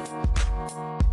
Música